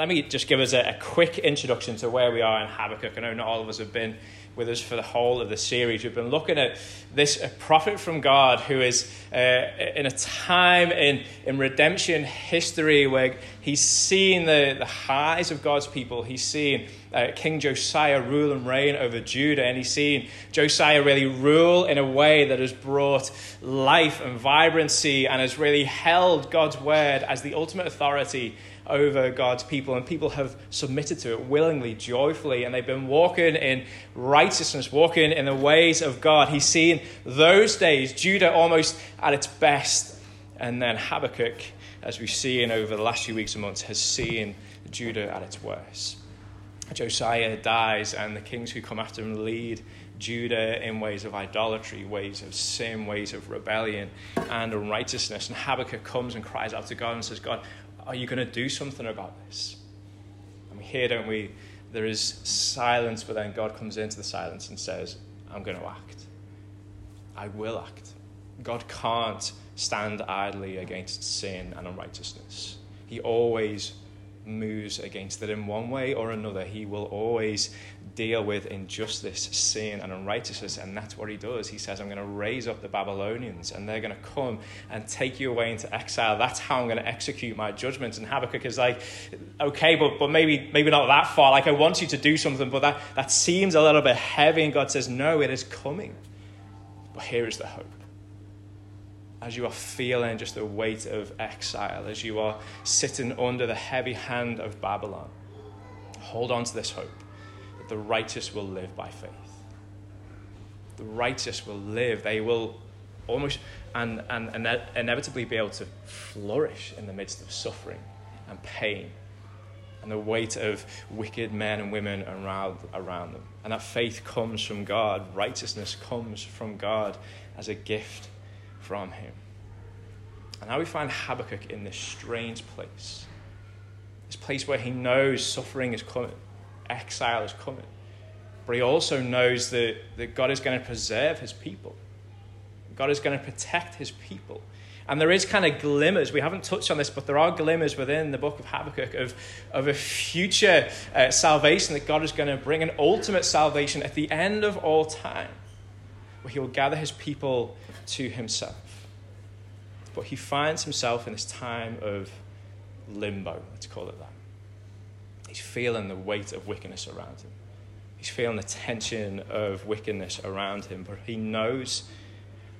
let me just give us a, a, quick introduction to where we are in Habakkuk. I know not all of us have been with us for the whole of the series. We've been looking at this prophet from God who is uh, in a time in, in redemption history where he's seen the, the highs of God's people. He's seen uh, King Josiah rule and reign over Judah, and he's seen Josiah really rule in a way that has brought life and vibrancy and has really held God's word as the ultimate authority over God's people, and people have submitted to it willingly, joyfully, and they've been walking in righteousness, walking in the ways of God. He's seen those days, Judah almost at its best, and then Habakkuk, as we've seen over the last few weeks and months, has seen Judah at its worst. Josiah dies, and the kings who come after him lead Judah in ways of idolatry, ways of sin, ways of rebellion and unrighteousness. And Habakkuk comes and cries out to God and says, God, are you going to do something about this? And we hear, don't we? There is silence, but then God comes into the silence and says, I'm going to act. I will act. God can't stand idly against sin and unrighteousness. He always moves against it in one way or another. He will always deal with injustice, sin, and unrighteousness. And that's what he does. He says, I'm going to raise up the Babylonians, and they're going to come and take you away into exile. That's how I'm going to execute my judgments. And Habakkuk is like, okay, but, but maybe, maybe not that far. Like, I want you to do something, but that, that seems a little bit heavy. And God says, no, it is coming. But here is the hope as you are feeling just the weight of exile, as you are sitting under the heavy hand of Babylon, hold on to this hope that the righteous will live by faith. The righteous will live. They will almost and, and, and inevitably be able to flourish in the midst of suffering and pain and the weight of wicked men and women around, around them. And that faith comes from God, righteousness comes from God as a gift from him. And now we find Habakkuk in this strange place. This place where he knows suffering is coming, exile is coming. But he also knows that, that God is going to preserve his people. God is going to protect his people. And there is kind of glimmers, we haven't touched on this, but there are glimmers within the book of Habakkuk of, of a future uh, salvation that God is going to bring, an ultimate salvation at the end of all time, where he will gather his people to himself. But he finds himself in this time of limbo, let's call it that. He's feeling the weight of wickedness around him. He's feeling the tension of wickedness around him, but he knows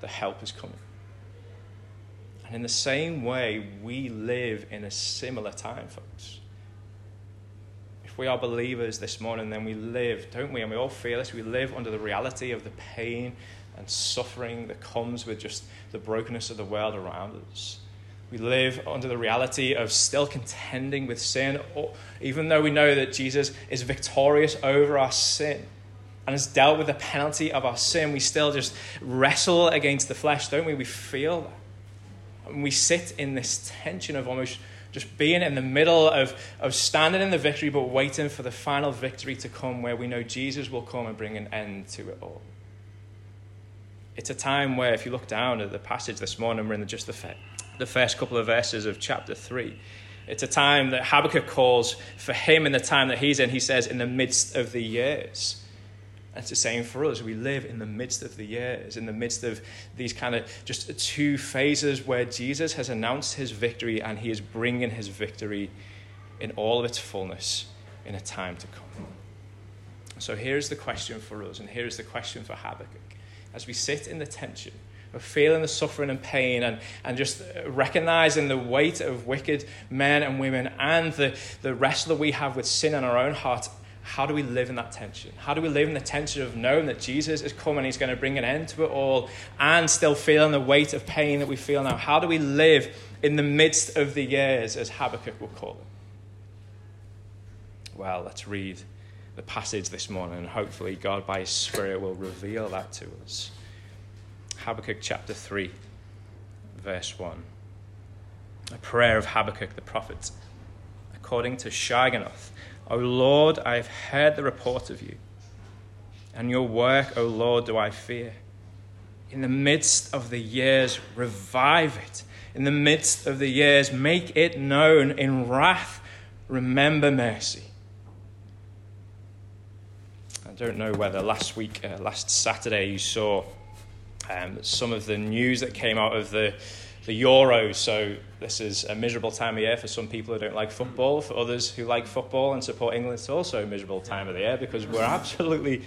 the help is coming. And in the same way, we live in a similar time, folks. If we are believers this morning, then we live, don't we? And we all feel this. We live under the reality of the pain and suffering that comes with just the brokenness of the world around us. We live under the reality of still contending with sin, even though we know that Jesus is victorious over our sin and has dealt with the penalty of our sin. We still just wrestle against the flesh, don't we? We feel that. And we sit in this tension of almost just being in the middle of, of standing in the victory, but waiting for the final victory to come where we know Jesus will come and bring an end to it all. It's a time where, if you look down at the passage this morning, we're in just the, the first couple of verses of chapter 3. It's a time that Habakkuk calls for him in the time that he's in. He says, in the midst of the years. And it's the same for us. We live in the midst of the years, in the midst of these kind of just two phases where Jesus has announced his victory and he is bringing his victory in all of its fullness in a time to come. So here's the question for us, and here's the question for Habakkuk as we sit in the tension of feeling the suffering and pain and, and just recognizing the weight of wicked men and women and the, the wrestle that we have with sin in our own heart, how do we live in that tension? How do we live in the tension of knowing that Jesus is coming, he's going to bring an end to it all, and still feeling the weight of pain that we feel now? How do we live in the midst of the years, as Habakkuk will call it? Well, let's read the passage this morning, and hopefully, God, by His Spirit, will reveal that to us. Habakkuk chapter 3, verse 1. A prayer of Habakkuk the prophet. According to Shigionoth, O Lord, I have heard the report of you, and your work, O Lord, do I fear. In the midst of the years, revive it. In the midst of the years, make it known. In wrath, remember mercy. I don't know whether last week, uh, last Saturday, you saw um, some of the news that came out of the, the Euros. So, this is a miserable time of year for some people who don't like football. For others who like football and support England, it's also a miserable time of the year because we're absolutely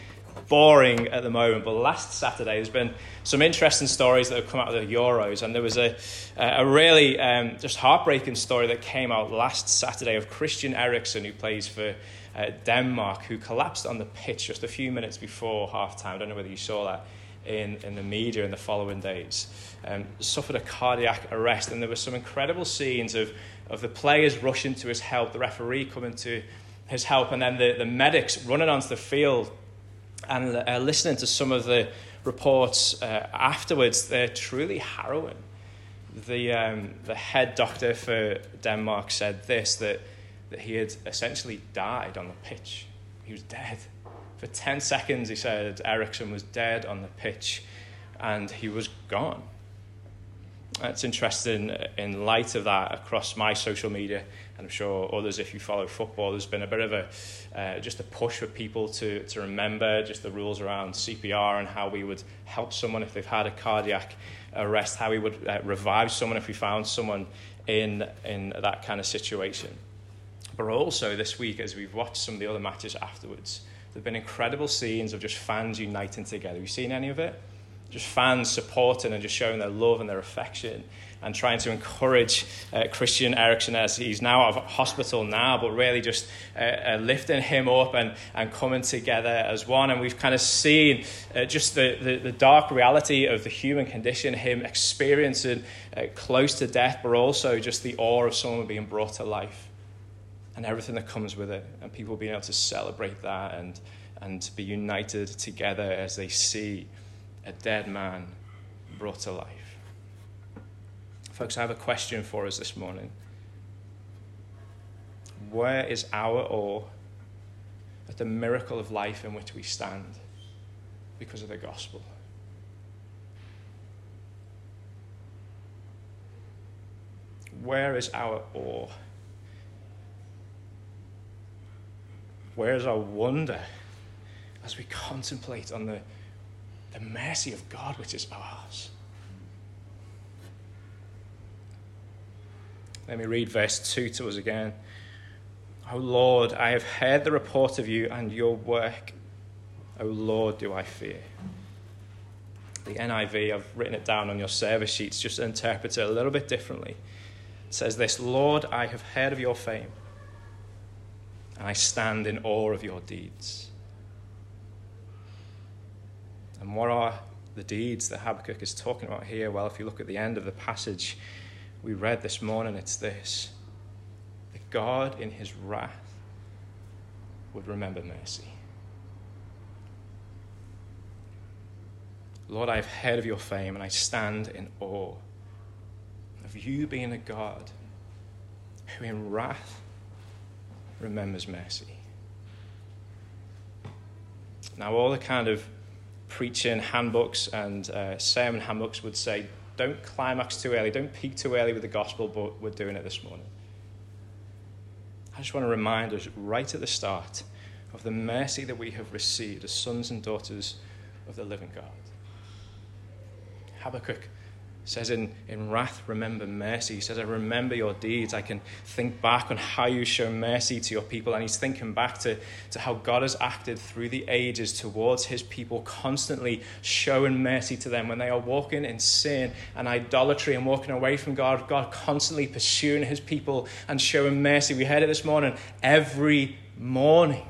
boring at the moment. But last Saturday, there's been some interesting stories that have come out of the Euros, and there was a, a really um, just heartbreaking story that came out last Saturday of Christian Eriksen, who plays for uh, Denmark, who collapsed on the pitch just a few minutes before half time. I don't know whether you saw that in, in the media in the following days. Um, suffered a cardiac arrest, and there were some incredible scenes of, of the players rushing to his help, the referee coming to his help, and then the, the medics running onto the field and uh, listening to some of the reports uh, afterwards, they're truly harrowing. The, um, the head doctor for Denmark said this that, that he had essentially died on the pitch. He was dead. For 10 seconds, he said Eriksen was dead on the pitch and he was gone. It's interesting in light of that across my social media, and I'm sure others, if you follow football, there's been a bit of a uh, just a push for people to, to remember just the rules around CPR and how we would help someone if they've had a cardiac arrest, how we would uh, revive someone if we found someone in, in that kind of situation. But also this week, as we've watched some of the other matches afterwards, there have been incredible scenes of just fans uniting together. Have you seen any of it? just fans supporting and just showing their love and their affection and trying to encourage uh, Christian Eriksen as he's now out of hospital now, but really just uh, uh, lifting him up and, and coming together as one. And we've kind of seen uh, just the, the, the, dark reality of the human condition, him experiencing uh, close to death, but also just the awe of someone being brought to life and everything that comes with it, and people being able to celebrate that and, and to be united together as they see a dead man brought to life. Folks, I have a question for us this morning. Where is our awe at the miracle of life in which we stand because of the gospel? Where is our awe? Where is our wonder as we contemplate on the the mercy of God which is ours. Let me read verse 2 to us again. O Lord, I have heard the report of you and your work. O Lord, do I fear. The NIV, I've written it down on your service sheets just interpret it a little bit differently. It says this Lord, I have heard of your fame, and I stand in awe of your deeds. And what are the deeds that Habakkuk is talking about here? Well, if you look at the end of the passage we read this morning, it's this that God, in his wrath, would remember mercy. Lord, I have heard of your fame, and I stand in awe of you being a God who, in wrath, remembers mercy. Now, all the kind of preaching handbooks and uh, sermon handbooks would say, don't climax too early, don't peak too early with the gospel, but we're doing it this morning. I just want to remind us right at the start of the mercy that we have received as sons and daughters of the living God. Habakkuk says in, in wrath, remember mercy. He says, I remember your deeds. I can think back on how you show mercy to your people. And he's thinking back to, to how God has acted through the ages towards his people, constantly showing mercy to them when they are walking in sin and idolatry and walking away from God. God constantly pursuing his people and showing mercy. We heard it this morning every morning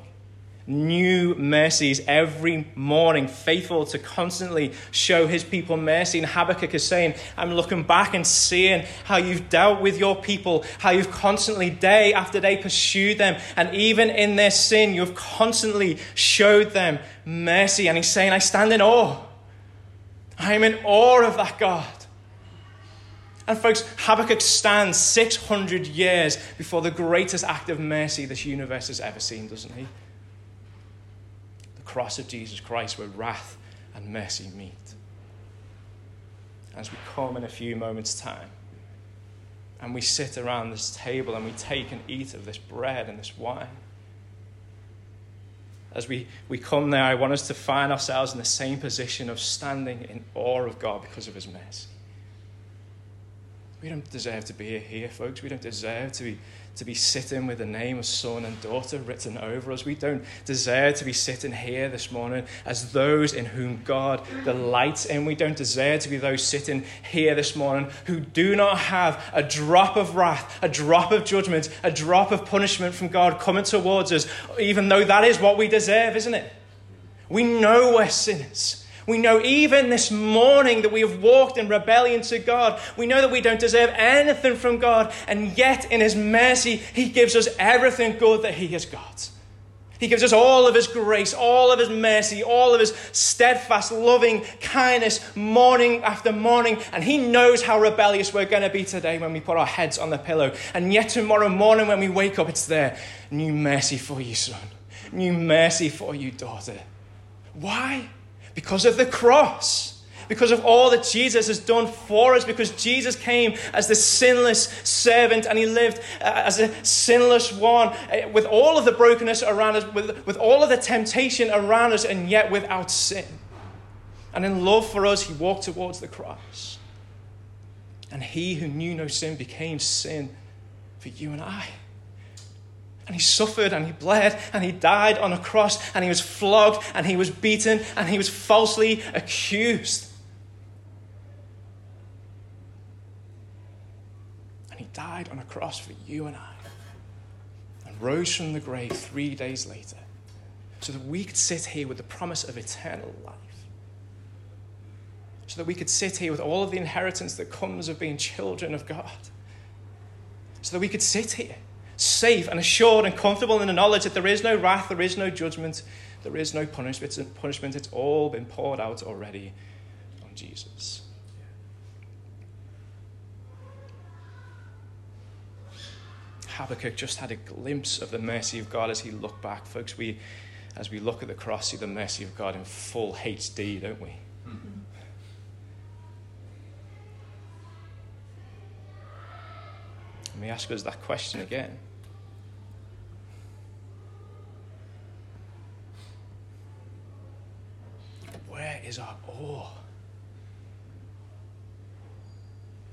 new mercies every morning, faithful to constantly show his people mercy. And Habakkuk is saying, I'm looking back and seeing how you've dealt with your people, how you've constantly, day after day, pursued them. And even in their sin, you've constantly showed them mercy. And he's saying, I stand in awe. I am in awe of that God. And folks, Habakkuk stands 600 years before the greatest act of mercy this universe has ever seen, doesn't he? Cross of Jesus Christ where wrath and mercy meet. As we come in a few moments' time, and we sit around this table and we take and eat of this bread and this wine. As we, we come there, I want us to find ourselves in the same position of standing in awe of God because of His mercy. We don't deserve to be here, folks. We don't deserve to be to be sitting with the name of son and daughter written over us. We don't deserve to be sitting here this morning as those in whom God delights in. We don't deserve to be those sitting here this morning who do not have a drop of wrath, a drop of judgment, a drop of punishment from God coming towards us, even though that is what we deserve, isn't it? We know we're sinners. We know even this morning that we have walked in rebellion to God. We know that we don't deserve anything from God, and yet in His mercy, He gives us everything good that He has got. He gives us all of His grace, all of His mercy, all of His steadfast, loving kindness, morning after morning. And He knows how rebellious we're going to be today when we put our heads on the pillow. And yet tomorrow morning when we wake up, it's there. New mercy for you, son. New mercy for you, daughter. Why? Because of the cross. Because of all that Jesus has done for us, because Jesus came as the sinless servant and he lived uh, as a sinless one uh, with all of the brokenness around us, with, with all of the temptation around us, and yet without sin. And in love for us, he walked towards the cross. And he who knew no sin became sin for you and I. And he suffered and he bled and he died on a cross and he was flogged and he was beaten and he was falsely accused. And he died on a cross for you and I and rose from the grave three days later so that we could sit here with the promise of eternal life. So that we could sit here with all of the inheritance that comes of being children of God. So that we could sit here safe and assured and comfortable in the knowledge that there is no wrath, there is no judgment, there is no punishment. punishment. It's all been poured out already on Jesus. Habakkuk just had a glimpse of the mercy of God as he looked back. Folks, we, as we look at the cross, see the mercy of God in full HD, don't we? Let me ask us that question again. Where is our awe?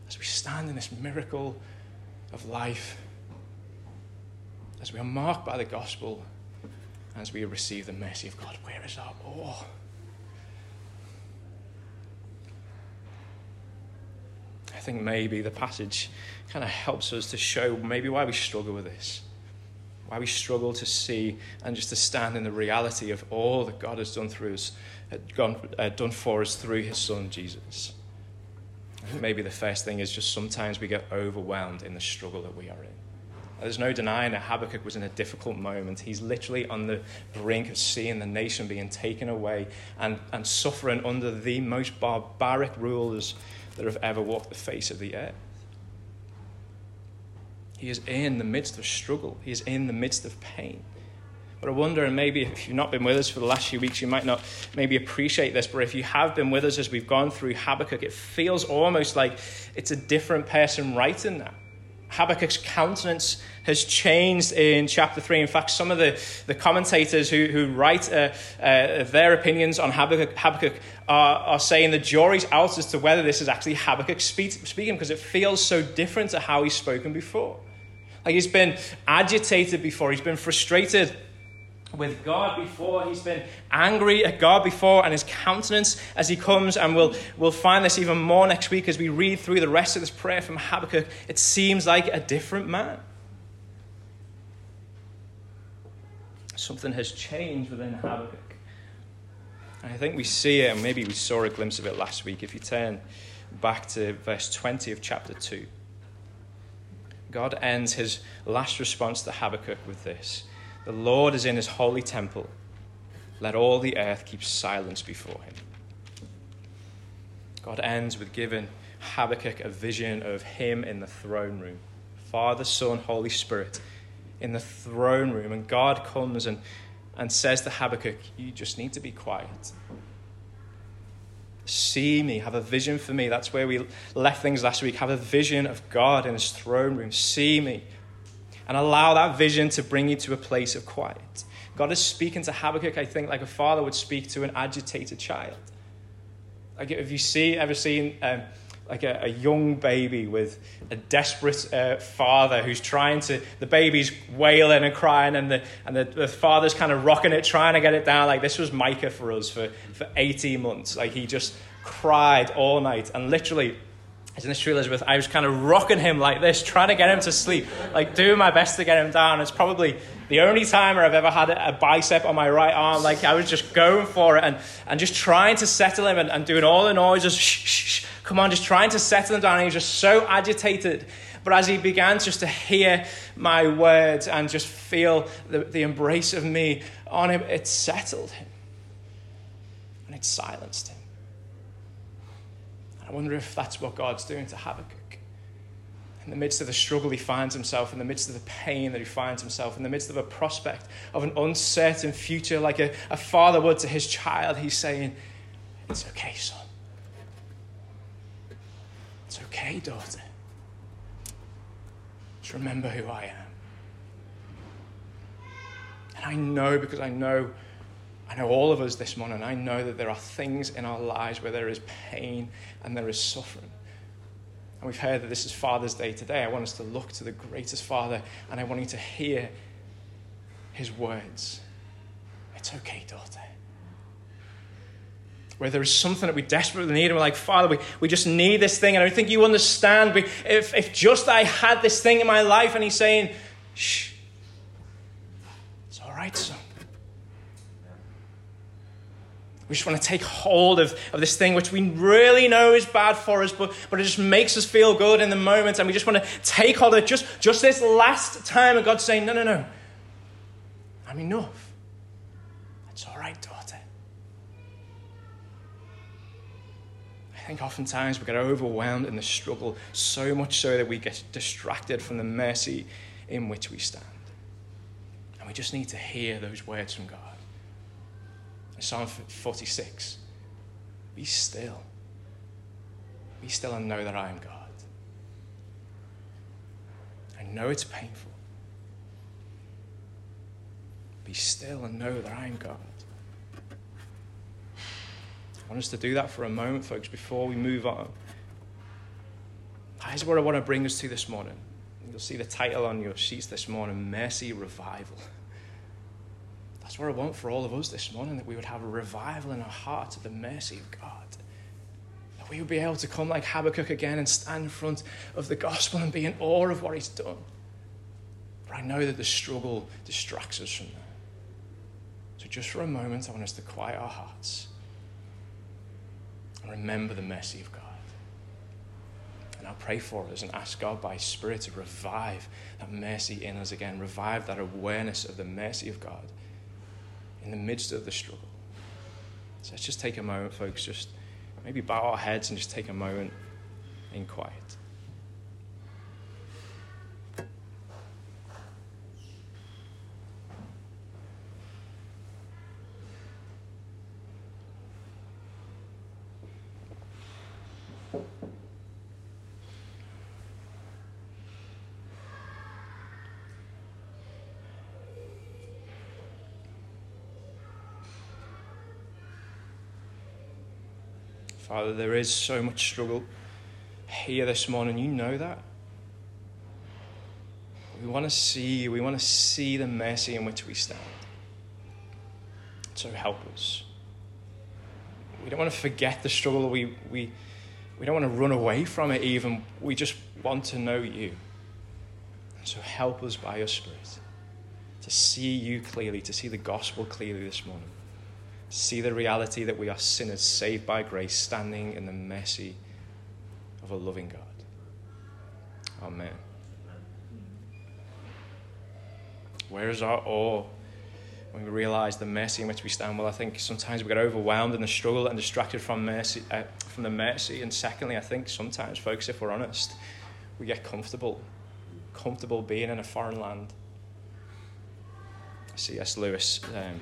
As we stand in this miracle of life, as we are marked by the gospel, as we receive the mercy of God, where is our awe? I think maybe the passage kind of helps us to show maybe why we struggle with this, why we struggle to see and just to stand in the reality of all that God has done through us, uh, uh, done for us through His Son Jesus. Maybe the first thing is just sometimes we get overwhelmed in the struggle that we are in. There's no denying that Habakkuk was in a difficult moment. He's literally on the brink of seeing the nation being taken away and, and suffering under the most barbaric rulers that have ever walked the face of the earth. He is in the midst of struggle, he is in the midst of pain. But I wonder, and maybe if you've not been with us for the last few weeks, you might not maybe appreciate this, but if you have been with us as we've gone through Habakkuk, it feels almost like it's a different person writing that. Habakkuk's countenance has changed in chapter 3. In fact, some of the, the commentators who, who write uh, uh, their opinions on Habakkuk, Habakkuk are, are saying the jury's out as to whether this is actually Habakkuk speak, speaking because it feels so different to how he's spoken before. Like he's been agitated before, he's been frustrated with God before. He's been angry at God before, and his countenance as he comes, and we'll, we'll find this even more next week as we read through the rest of this prayer from Habakkuk. It seems like a different man. Something has changed within Habakkuk. And I think we see it, and maybe we saw a glimpse of it last week. If you turn back to verse 20 of chapter 2, God ends his last response to Habakkuk with this. The Lord is in his holy temple. Let all the earth keep silence before him. God ends with giving Habakkuk a vision of him in the throne room Father, Son, Holy Spirit in the throne room. And God comes and, and says to Habakkuk, You just need to be quiet. See me, have a vision for me. That's where we left things last week. Have a vision of God in his throne room. See me. And allow that vision to bring you to a place of quiet. God is speaking to Habakkuk, I think, like a father would speak to an agitated child. Like, you see, ever seen um, like a, a, young baby with a desperate uh, father who's trying to, the baby's wailing and crying, and, the, and the, the father's kind of rocking it, trying to get it down. Like, this was Micah for us for, for 18 months. Like, he just cried all night, and literally, as in the true Elizabeth, I was kind of rocking him like this, trying to get him to sleep, like doing my best to get him down. It's probably the only time I've ever had a bicep on my right arm. Like I was just going for it and, and just trying to settle him and, and doing all the noise, just shh, shh, shh, come on, just trying to settle him down. And he was just so agitated. But as he began just to hear my words and just feel the, the embrace of me on him, it settled him and it silenced him. I wonder if that's what God's doing to Habakkuk. In the midst of the struggle he finds himself, in the midst of the pain that he finds himself, in the midst of a prospect of an uncertain future, like a, a father would to his child, he's saying, It's okay, son. It's okay, daughter. Just remember who I am. And I know because I know I know all of us this morning, I know that there are things in our lives where there is pain and there is suffering. And we've heard that this is Father's Day today. I want us to look to the greatest Father and I want you to hear his words. It's okay, daughter. Where there is something that we desperately need, and we're like, Father, we, we just need this thing, and I don't think you understand. If, if just I had this thing in my life, and He's saying, Shh, it's all right, son. We just want to take hold of, of this thing which we really know is bad for us, but, but it just makes us feel good in the moment. And we just want to take hold of it just, just this last time. And God's saying, No, no, no. I'm enough. It's all right, daughter. I think oftentimes we get overwhelmed in the struggle, so much so that we get distracted from the mercy in which we stand. And we just need to hear those words from God. Psalm 46 Be still. Be still and know that I am God. I know it's painful. Be still and know that I am God. I want us to do that for a moment, folks, before we move on. Here's what I want to bring us to this morning. You'll see the title on your sheets this morning Mercy Revival. That's what I want for all of us this morning that we would have a revival in our hearts of the mercy of God. That we would be able to come like Habakkuk again and stand in front of the gospel and be in awe of what he's done. But I know that the struggle distracts us from that. So, just for a moment, I want us to quiet our hearts and remember the mercy of God. And I'll pray for us and ask God by Spirit to revive that mercy in us again, revive that awareness of the mercy of God in the midst of the struggle. So let's just take a moment, folks, just maybe bow our heads and just take a moment in quiet. Father, there is so much struggle here this morning. You know that. We want to see you. We want to see the mercy in which we stand. So help us. We don't want to forget the struggle. We, we, we don't want to run away from it, even. We just want to know you. so help us by your Spirit to see you clearly, to see the gospel clearly this morning see the reality that we are sinners saved by grace, standing in the mercy of a loving God. Amen. Where is our awe when we realize the mercy in which we stand? Well, I think sometimes we get overwhelmed in the struggle and distracted from mercy, uh, from the mercy. And secondly, I think sometimes, folks, if we're honest, we get comfortable, comfortable being in a foreign land. C.S. Lewis um,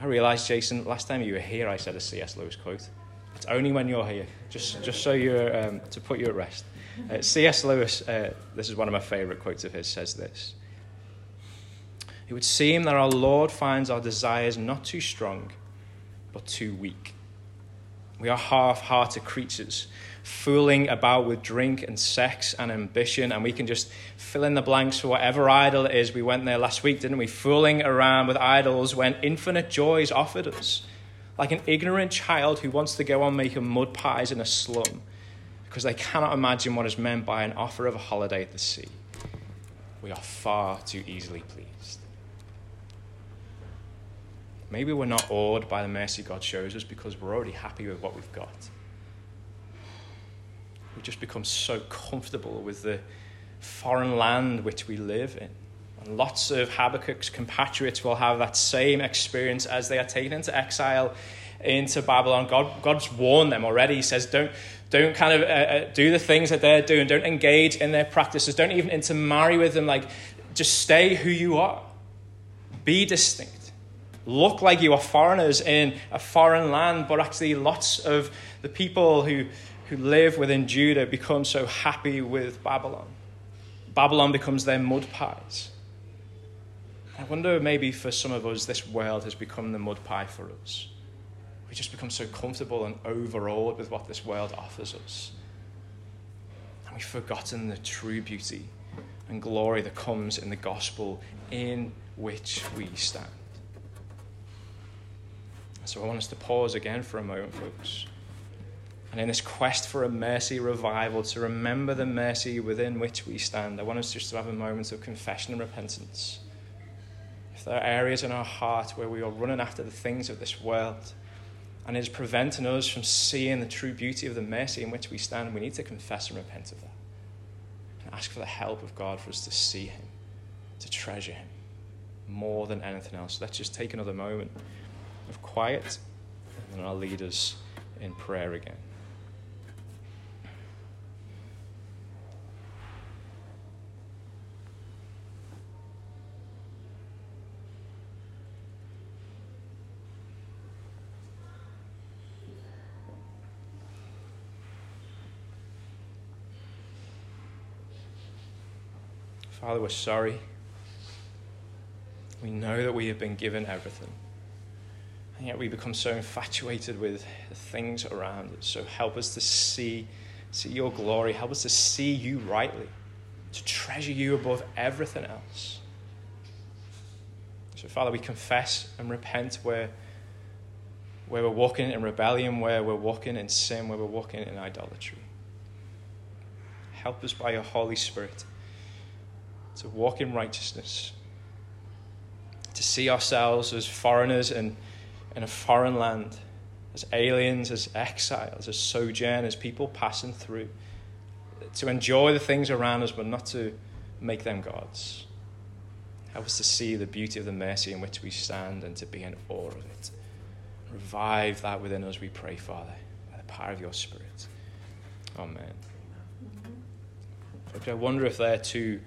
I realised, Jason, last time you were here, I said a C.S. Lewis quote. It's only when you're here, just, just so you're, um, to put you at rest. Uh, C.S. Lewis, uh, this is one of my favourite quotes of his, says this. It would seem that our Lord finds our desires not too strong, but too weak. We are half hearted creatures, fooling about with drink and sex and ambition, and we can just fill in the blanks for whatever idol it is. We went there last week, didn't we? Fooling around with idols when infinite joy is offered us. Like an ignorant child who wants to go on making mud pies in a slum because they cannot imagine what is meant by an offer of a holiday at the sea. We are far too easily pleased. Maybe we're not awed by the mercy God shows us because we're already happy with what we've got. We just become so comfortable with the foreign land which we live in. And lots of Habakkuk's compatriots will have that same experience as they are taken into exile into Babylon. God, God's warned them already. He says, don't, don't kind of uh, uh, do the things that they're doing. Don't engage in their practices. Don't even intermarry with them. Like, just stay who you are. Be distinct look like you are foreigners in a foreign land, but actually, lots of the people who, who live within Judah become so happy with Babylon. Babylon becomes their mud pies. I wonder maybe for some of us, this world has become the mud pie for us. We just become so comfortable and overawed with what this world offers us. And we've forgotten the true beauty and glory that comes in the gospel in which we stand. So I want us to pause again for a moment, folks. And in this quest for a mercy revival, to remember the mercy within which we stand, I want us just to have a moment of confession and repentance. If there are areas in our heart where we are running after the things of this world, and it is preventing us from seeing the true beauty of the mercy in which we stand, we need to confess and repent of that. And ask for the help of God for us to see Him, to treasure Him more than anything else. Let's just take another moment of quiet, and then I'll lead us in prayer again. Father, we're sorry. We know that we have been given everything. And yet we become so infatuated with the things around us. So help us to see, see your glory. Help us to see you rightly, to treasure you above everything else. So, Father, we confess and repent where, where we're walking in rebellion, where we're walking in sin, where we're walking in idolatry. Help us by your Holy Spirit to walk in righteousness, to see ourselves as foreigners and in a foreign land, as aliens, as exiles, as sojourners, people passing through, to enjoy the things around us, but not to make them gods. Help us to see the beauty of the mercy in which we stand and to be in awe of it. Revive that within us, we pray, Father, by the power of your Spirit. Amen. I wonder if there are two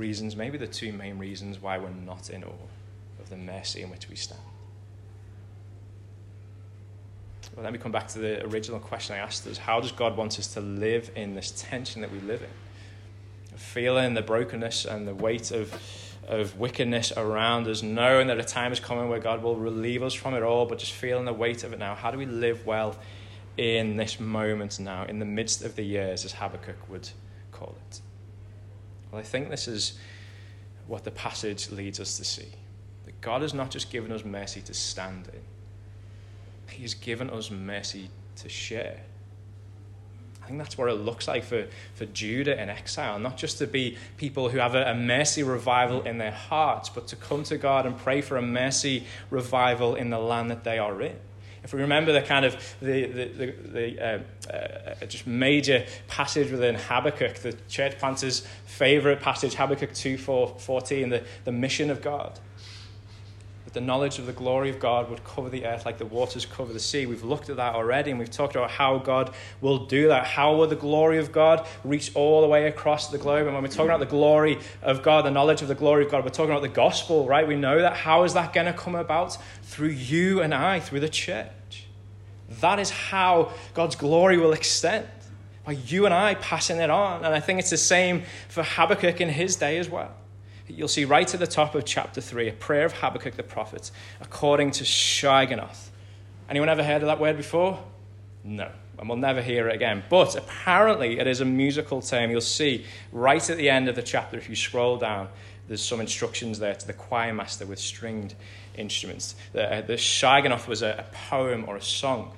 reasons, maybe the two main reasons why we're not in awe of the mercy in which we stand. Well, let me come back to the original question I asked us how does God want us to live in this tension that we live in? Feeling the brokenness and the weight of, of wickedness around us, knowing that a time is coming where God will relieve us from it all, but just feeling the weight of it now. How do we live well in this moment now, in the midst of the years, as Habakkuk would call it? Well, I think this is what the passage leads us to see. That God has not just given us mercy to stand in, he has given us mercy to share. I think that's what it looks like for, for Judah in exile, not just to be people who have a, a, mercy revival in their hearts, but to come to God and pray for a mercy revival in the land that they are in. If we remember the kind of the, the, the, the uh, uh, just major passage within Habakkuk, the church planter's favorite passage, Habakkuk 2 4, 14, the, the mission of God that the knowledge of the glory of God would cover the earth like the waters cover the sea. We've looked at that already and we've talked about how God will do that. How will the glory of God reach all the way across the globe? And when we're talking about the glory of God, the knowledge of the glory of God, we're talking about the gospel, right? We know that. How is that going to come about? Through you and I, through the church. That is how God's glory will extend by you and I passing it on. And I think it's the same for Habakkuk in his day as well. You'll see right at the top of chapter 3 a prayer of Habakkuk the prophet, according to Shigionoth. Anyone ever heard of that word before? No, and we'll never hear it again. But apparently, it is a musical term. You'll see right at the end of the chapter, if you scroll down, there's some instructions there to the choir master with stringed instruments. The, uh, the was a, a poem or a song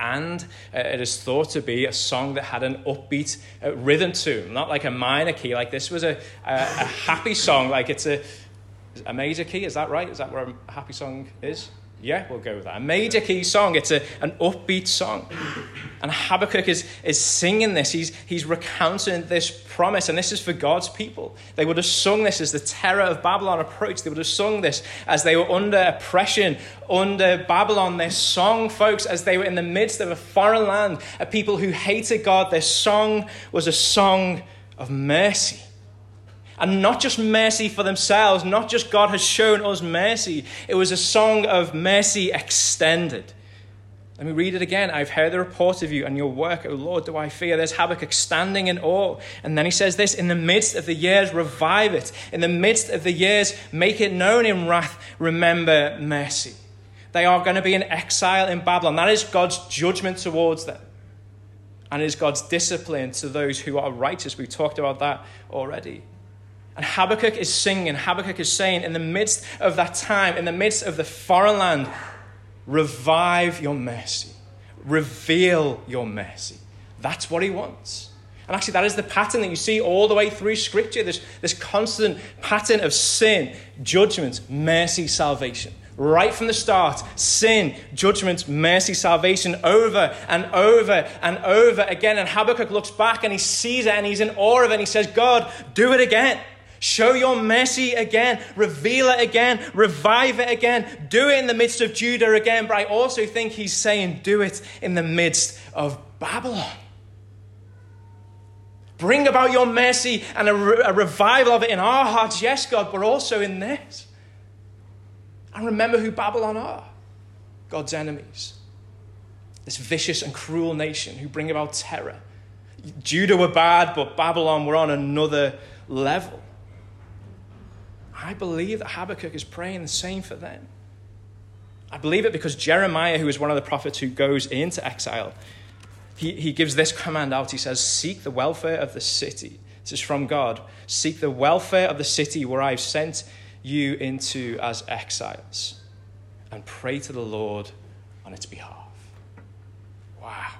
and uh, it is thought to be a song that had an upbeat uh, rhythm to not like a minor key. Like this was a, a, a happy song, like it's a, a major key. Is that right? Is that where a happy song is? Yeah, we'll go with that. A major key song. It's a, an upbeat song. And Habakkuk is, is singing this. He's, he's recounting this promise. And this is for God's people. They would have sung this as the terror of Babylon approached. They would have sung this as they were under oppression, under Babylon. Their song, folks, as they were in the midst of a foreign land, a people who hated God, their song was a song of mercy. And not just mercy for themselves, not just God has shown us mercy. It was a song of mercy extended. Let me read it again. I've heard the report of you and your work, O Lord, do I fear. There's Habakkuk standing in awe. And then he says this In the midst of the years, revive it. In the midst of the years, make it known in wrath, remember mercy. They are going to be in exile in Babylon. That is God's judgment towards them. And it is God's discipline to those who are righteous. We've talked about that already. And Habakkuk is singing, Habakkuk is saying, in the midst of that time, in the midst of the foreign land, revive your mercy, reveal your mercy. That's what he wants. And actually, that is the pattern that you see all the way through Scripture this, this constant pattern of sin, judgment, mercy, salvation. Right from the start, sin, judgment, mercy, salvation, over and over and over again. And Habakkuk looks back and he sees it and he's in awe of it and he says, God, do it again. Show your mercy again. Reveal it again. Revive it again. Do it in the midst of Judah again. But I also think he's saying, do it in the midst of Babylon. Bring about your mercy and a, re- a revival of it in our hearts, yes, God, but also in this. And remember who Babylon are God's enemies. This vicious and cruel nation who bring about terror. Judah were bad, but Babylon were on another level. I believe that Habakkuk is praying the same for them. I believe it because Jeremiah, who is one of the prophets who goes into exile, he, he gives this command out. He says, Seek the welfare of the city. This is from God. Seek the welfare of the city where I've sent you into as exiles, and pray to the Lord on its behalf. Wow.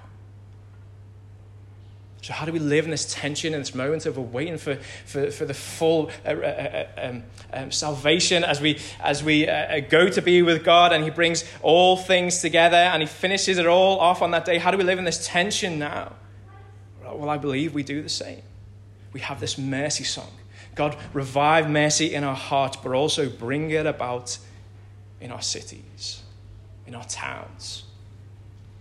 So, how do we live in this tension, in this moment of waiting for, for, for the full uh, uh, uh, um, um, salvation as we, as we uh, uh, go to be with God and He brings all things together and He finishes it all off on that day? How do we live in this tension now? Well, I believe we do the same. We have this mercy song. God, revive mercy in our hearts, but also bring it about in our cities, in our towns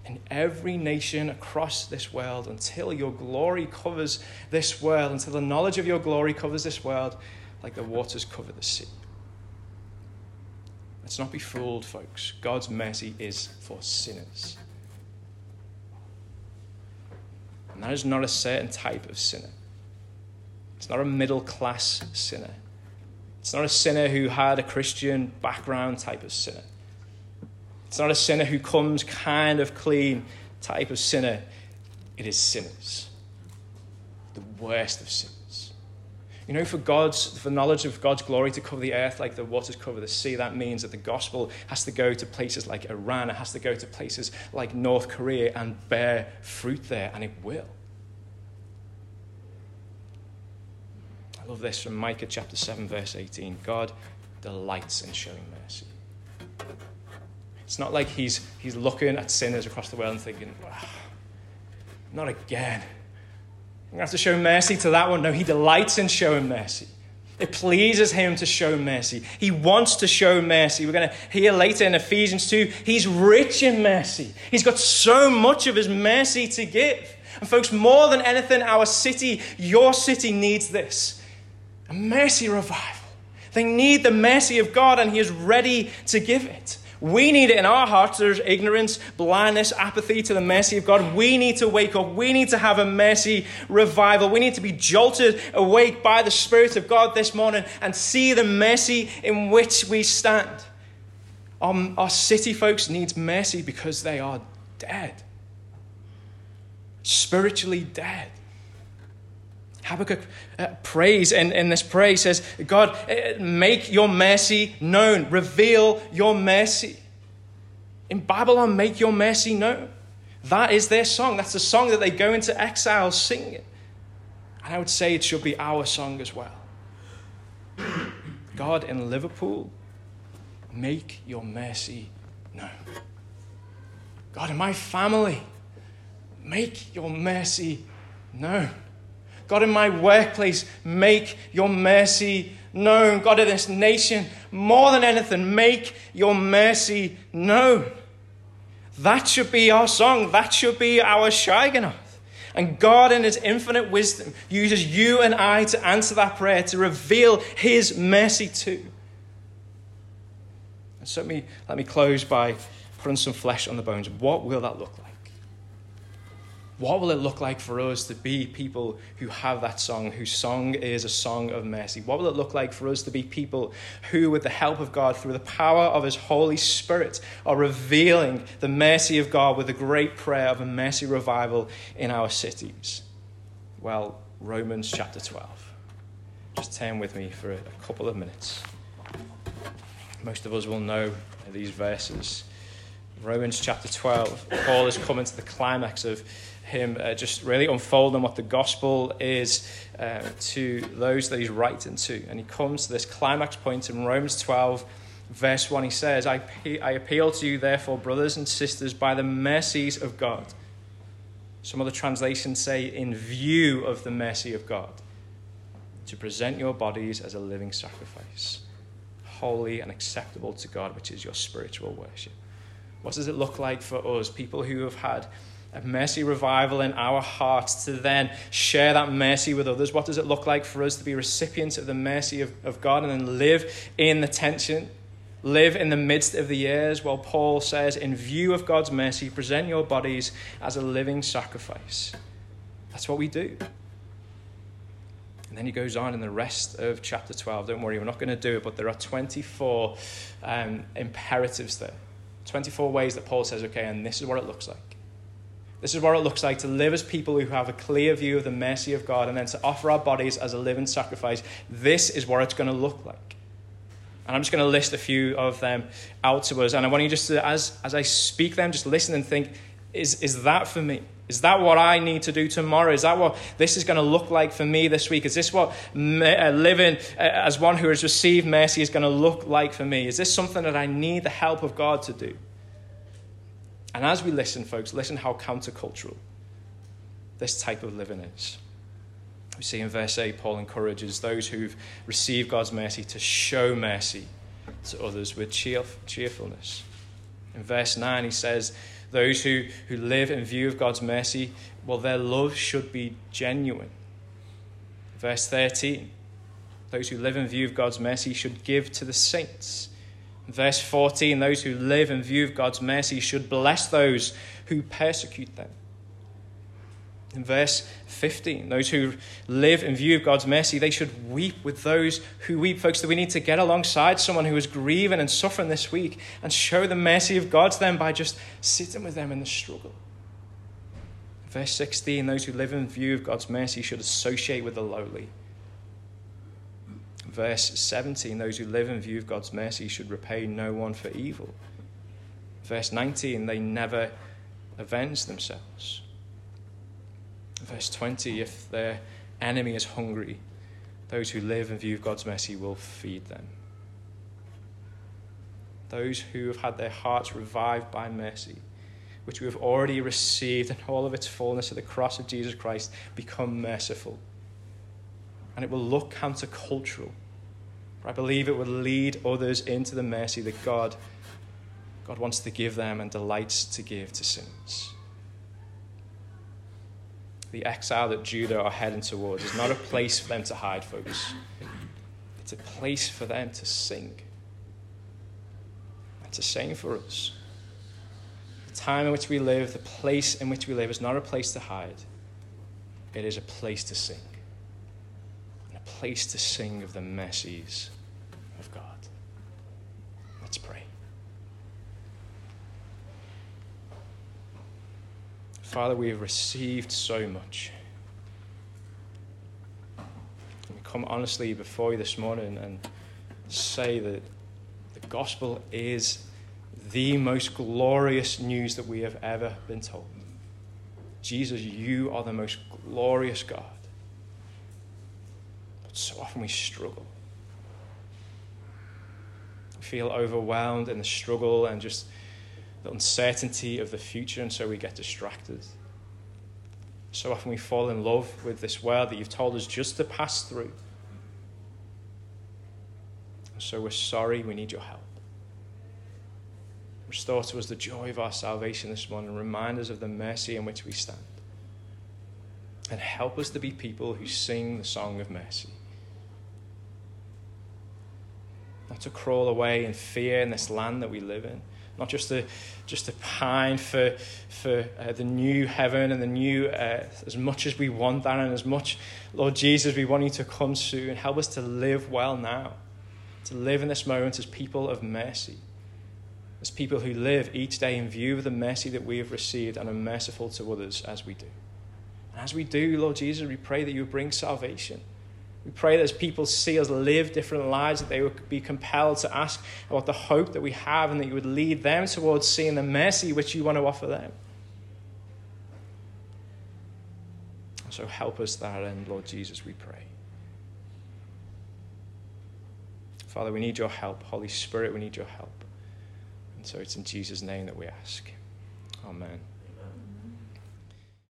in every nation across this world until your glory covers this world, until the knowledge of your glory covers this world like the waters cover the sea. Let's not be fooled, folks. God's mercy is for sinners. And that is not a certain type of sinner. It's not a middle class sinner. It's not a sinner who had a Christian background type of sinner. It's not a sinner who comes kind of clean type of sinner. It is sinners. The worst of sinners. You know, for God's, for knowledge of God's glory to cover the earth like the waters cover the sea, that means that the gospel has to go to places like Iran, it has to go to places like North Korea and bear fruit there, and it will. I love this from Micah chapter 7, verse 18. God delights in showing mercy. It's not like he's, he's looking at sinners across the world and thinking, oh, not again. I'm going to have to show mercy to that one. No, he delights in showing mercy. It pleases him to show mercy. He wants to show mercy. We're going to hear later in Ephesians 2, he's rich in mercy. He's got so much of his mercy to give. And, folks, more than anything, our city, your city, needs this a mercy revival. They need the mercy of God, and he is ready to give it. We need it in our hearts. There's ignorance, blindness, apathy to the mercy of God. We need to wake up. We need to have a mercy revival. We need to be jolted awake by the Spirit of God this morning and see the mercy in which we stand. Our, our city folks needs mercy because they are dead, spiritually dead. Habakkuk uh, prays in, in this prayer. says, God, uh, make your mercy known. Reveal your mercy. In Babylon, make your mercy known. That is their song. That's the song that they go into exile singing. And I would say it should be our song as well. God in Liverpool, make your mercy known. God in my family, make your mercy known. God, in my workplace, make your mercy known. God, in this nation, more than anything, make your mercy known. That should be our song. That should be our Shigionoth. And God, in His infinite wisdom, uses you and I to answer that prayer, to reveal His mercy too. And so let me, let me close by putting some flesh on the bones. What will that look like? What will it look like for us to be people who have that song, whose song is a song of mercy? What will it look like for us to be people who, with the help of God, through the power of His Holy Spirit, are revealing the mercy of God with a great prayer of a mercy revival in our cities? Well, Romans chapter 12. Just turn with me for a couple of minutes. Most of us will know these verses. Romans chapter 12, Paul is coming to the climax of him uh, just really unfolding what the gospel is uh, to those that he's writing to. And he comes to this climax point in Romans 12, verse 1. He says, I, I appeal to you, therefore, brothers and sisters, by the mercies of God. Some other translations say, in view of the mercy of God, to present your bodies as a living sacrifice, holy and acceptable to God, which is your spiritual worship. What does it look like for us, people who have had a mercy revival in our hearts to then share that mercy with others? What does it look like for us to be recipients of the mercy of, of God and then live in the tension, live in the midst of the years? while Paul says, in view of God's mercy, present your bodies as a living sacrifice. That's what we do. And then he goes on in the rest of chapter 12. Don't worry, we're not going to do it, but there are 24 um, imperatives there. 24 ways that Paul says, okay, and this is what it looks like. This is what it looks like to live as people who have a clear view of the mercy of God and then to offer our bodies as a living sacrifice. This is what it's going to look like. And I'm just going to list a few of them out to us. And I want you just to, as, as I speak them, just listen and think is, is that for me? Is that what I need to do tomorrow? Is that what this is going to look like for me this week? Is this what uh, living uh, as one who has received mercy is going to look like for me? Is this something that I need the help of God to do? And as we listen, folks, listen how countercultural this type of living is. We see in verse 8, Paul encourages those who've received God's mercy to show mercy to others with cheer, cheerfulness. In verse 9, he says, Those who, who live in view of God's mercy, well, their love should be genuine. Verse 13, those who live in view of God's mercy should give to the saints Verse 14 those who live in view of God's mercy should bless those who persecute them. In verse 15, those who live in view of God's mercy, they should weep with those who weep. Folks, that we need to get alongside someone who is grieving and suffering this week and show the mercy of God to them by just sitting with them in the struggle. Verse 16, those who live in view of God's mercy should associate with the lowly verse 17 those who live in view of God's mercy should repay no one for evil. Verse 19 they never avenge themselves. Verse 20 if their enemy is hungry, those who live in view of God's mercy will feed them. Those who have had their hearts revived by mercy, which we have already received in all of its fullness at the cross of Jesus Christ, become merciful. And it will look countercultural I believe it will lead others into the mercy that God, God wants to give them and delights to give to sinners. The exile that Judah are heading towards is not a place for them to hide, folks. It's a place for them to sing It's the same for us. The time in which we live, the place in which we live, is not a place to hide, it is a place to sing. And a place to sing of the mercies of God. Let's pray. Father, we have received so much. We come honestly before you this morning and say that the gospel is the most glorious news that we have ever been told. Jesus, you are the most glorious God. But so often we struggle. We feel overwhelmed in the struggle and just the uncertainty of the future, and so we get distracted. So often we fall in love with this world that you've told us just to pass through. And so we're sorry, we need your help. Restore to us the joy of our salvation this morning. Remind us of the mercy in which we stand. And help us to be people who sing the song of mercy. Not to crawl away in fear in this land that we live in not just to just to pine for for uh, the new heaven and the new uh, as much as we want that and as much lord jesus we want you to come soon. Help us to live well now to live in this moment as people of mercy as people who live each day in view of the mercy that we have received and are merciful to others as we do. And as we do lord jesus we pray that you bring salvation we pray that as people see us live different lives, that they would be compelled to ask about the hope that we have and that you would lead them towards seeing the mercy which you want to offer them. So help us that end, Lord Jesus, we pray. Father, we need your help. Holy Spirit, we need your help. And so it's in Jesus' name that we ask. Amen.